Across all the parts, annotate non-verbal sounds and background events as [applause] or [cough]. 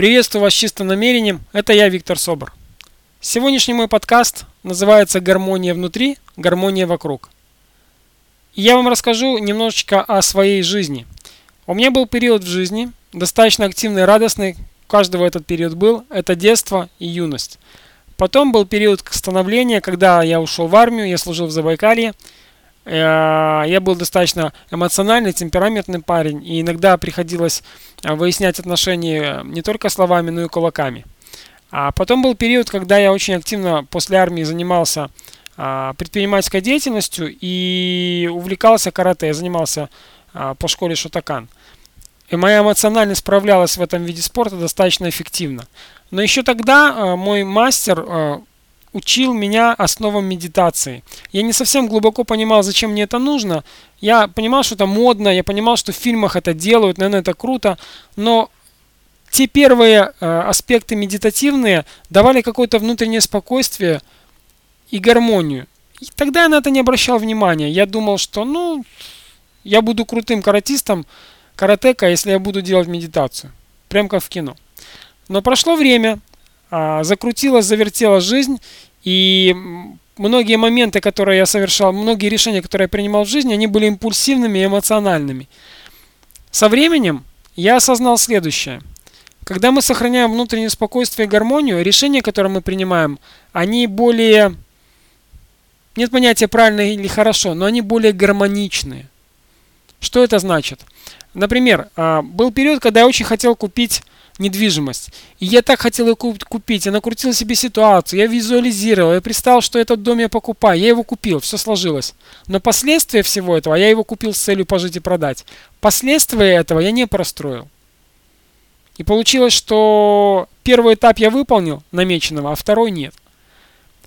Приветствую вас с чистым намерением, это я, Виктор Собор. Сегодняшний мой подкаст называется «Гармония внутри, гармония вокруг». Я вам расскажу немножечко о своей жизни. У меня был период в жизни, достаточно активный, радостный, у каждого этот период был, это детство и юность. Потом был период становления, когда я ушел в армию, я служил в Забайкалье, я был достаточно эмоциональный, темпераментный парень, и иногда приходилось э, выяснять отношения не только словами, но и кулаками. А потом был период, когда я очень активно после армии занимался а, предпринимательской деятельностью и увлекался карате. Я занимался а, по школе Шотакан. И моя эмоциональность справлялась в этом виде спорта достаточно эффективно. Но еще тогда мой мастер учил меня основам медитации. Я не совсем глубоко понимал, зачем мне это нужно. Я понимал, что это модно, я понимал, что в фильмах это делают, наверное, это круто, но те первые э, аспекты медитативные давали какое-то внутреннее спокойствие и гармонию. И тогда я на это не обращал внимания. Я думал, что, ну, я буду крутым каратистом, каратека, если я буду делать медитацию. Прям как в кино. Но прошло время, закрутилась, завертела жизнь, и многие моменты, которые я совершал, многие решения, которые я принимал в жизни, они были импульсивными и эмоциональными. Со временем я осознал следующее. Когда мы сохраняем внутреннее спокойствие и гармонию, решения, которые мы принимаем, они более... Нет понятия правильно или хорошо, но они более гармоничные. Что это значит? Например, а, был период, когда я очень хотел купить недвижимость. И я так хотел ее купить, я накрутил себе ситуацию, я визуализировал, я представил, что этот дом я покупаю, я его купил, все сложилось. Но последствия всего этого, я его купил с целью пожить и продать. Последствия этого я не простроил. И получилось, что первый этап я выполнил намеченного, а второй нет.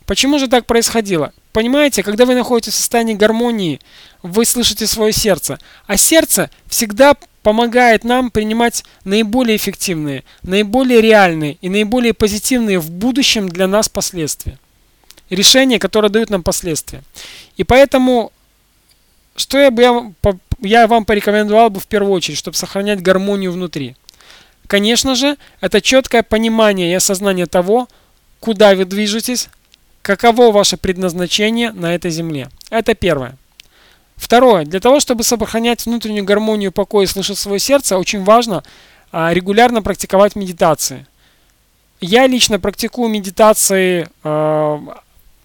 Почему же так происходило? Понимаете, когда вы находитесь в состоянии гармонии, вы слышите свое сердце. А сердце всегда помогает нам принимать наиболее эффективные, наиболее реальные и наиболее позитивные в будущем для нас последствия. Решения, которые дают нам последствия. И поэтому, что я, бы я, я вам порекомендовал бы в первую очередь, чтобы сохранять гармонию внутри. Конечно же, это четкое понимание и осознание того, куда вы движетесь, каково ваше предназначение на этой земле. Это первое. Второе. Для того, чтобы сохранять внутреннюю гармонию, покой и слышать свое сердце, очень важно а, регулярно практиковать медитации. Я лично практикую медитации а,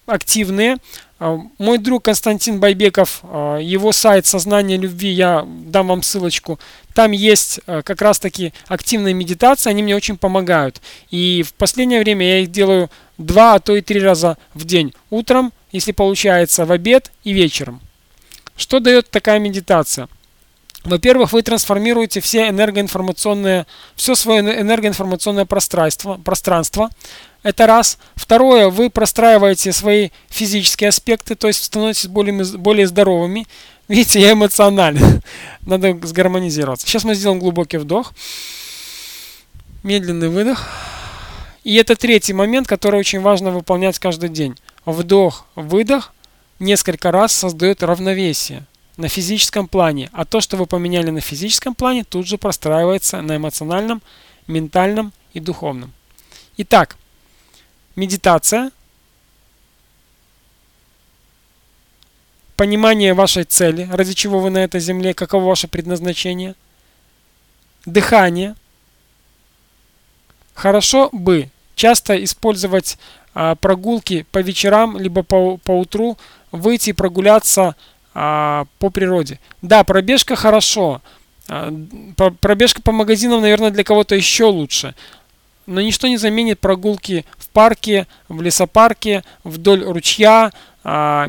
активные. А, мой друг Константин Байбеков, его сайт «Сознание любви», я дам вам ссылочку. Там есть как раз таки активные медитации, они мне очень помогают. И в последнее время я их делаю два, а то и три раза в день. Утром, если получается, в обед и вечером. Что дает такая медитация? Во-первых, вы трансформируете все энергоинформационные, все свое энергоинформационное пространство, пространство. Это раз. Второе, вы простраиваете свои физические аспекты, то есть становитесь более, более здоровыми. Видите, я эмоционален. [laughs] Надо сгармонизироваться. Сейчас мы сделаем глубокий вдох. Медленный выдох. И это третий момент, который очень важно выполнять каждый день. Вдох, выдох, несколько раз создает равновесие на физическом плане, а то, что вы поменяли на физическом плане, тут же простраивается на эмоциональном, ментальном и духовном. Итак, медитация, понимание вашей цели, ради чего вы на этой земле, каково ваше предназначение, дыхание. Хорошо бы часто использовать а, прогулки по вечерам, либо по, по утру, выйти и прогуляться а, по природе. Да, пробежка хорошо. А, пробежка по магазинам, наверное, для кого-то еще лучше. Но ничто не заменит прогулки в парке, в лесопарке, вдоль ручья, а,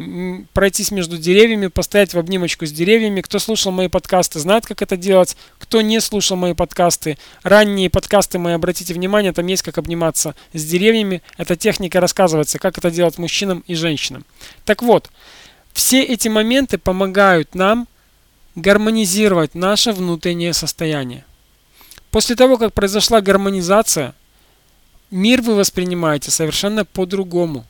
пройтись между деревьями, постоять в обнимочку с деревьями. Кто слушал мои подкасты, знает, как это делать. Кто не слушал мои подкасты, ранние подкасты мои, обратите внимание, там есть как обниматься с деревьями. Эта техника рассказывается, как это делать мужчинам и женщинам. Так вот, все эти моменты помогают нам гармонизировать наше внутреннее состояние. После того, как произошла гармонизация, мир вы воспринимаете совершенно по-другому.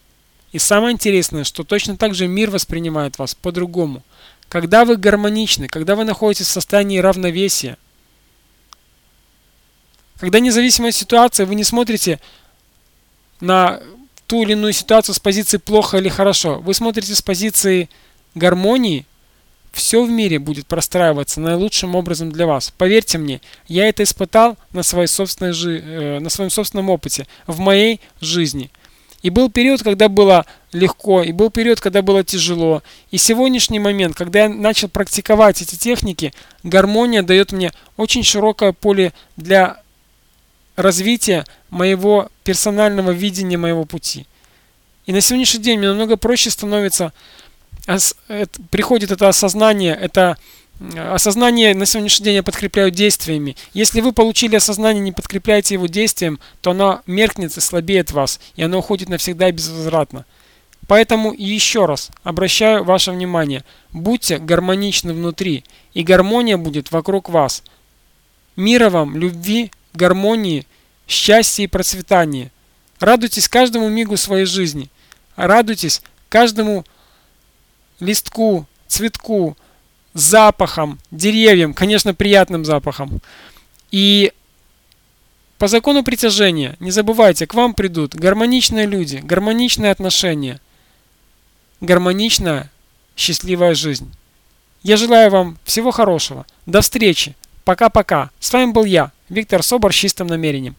И самое интересное, что точно так же мир воспринимает вас по-другому. Когда вы гармоничны, когда вы находитесь в состоянии равновесия, Когда независимая ситуация, вы не смотрите на ту или иную ситуацию с позиции плохо или хорошо. Вы смотрите с позиции гармонии, все в мире будет простраиваться наилучшим образом для вас. Поверьте мне, я это испытал на, своей собственной жи э, на своем собственном опыте, в моей жизни. И был период, когда было легко, и был период, когда было тяжело. И сегодняшний момент, когда я начал практиковать эти техники, гармония дает мне очень широкое поле для развития моего персонального видения моего пути. И на сегодняшний день мне намного проще становится, приходит это осознание, это осознание на сегодняшний день я подкрепляю действиями. Если вы получили осознание, не подкрепляете его действием, то оно меркнет и слабеет вас, и оно уходит навсегда и безвозвратно. Поэтому еще раз обращаю ваше внимание, будьте гармоничны внутри, и гармония будет вокруг вас. Мира вам, любви, гармонии, счастья и процветания. Радуйтесь каждому мигу своей жизни. Радуйтесь каждому листку, цветку, запахом, деревьям, конечно, приятным запахом. И по закону притяжения, не забывайте, к вам придут гармоничные люди, гармоничные отношения, гармоничная, счастливая жизнь. Я желаю вам всего хорошего. До встречи. Пока-пока. С вами был я, Виктор Собор с чистым намерением.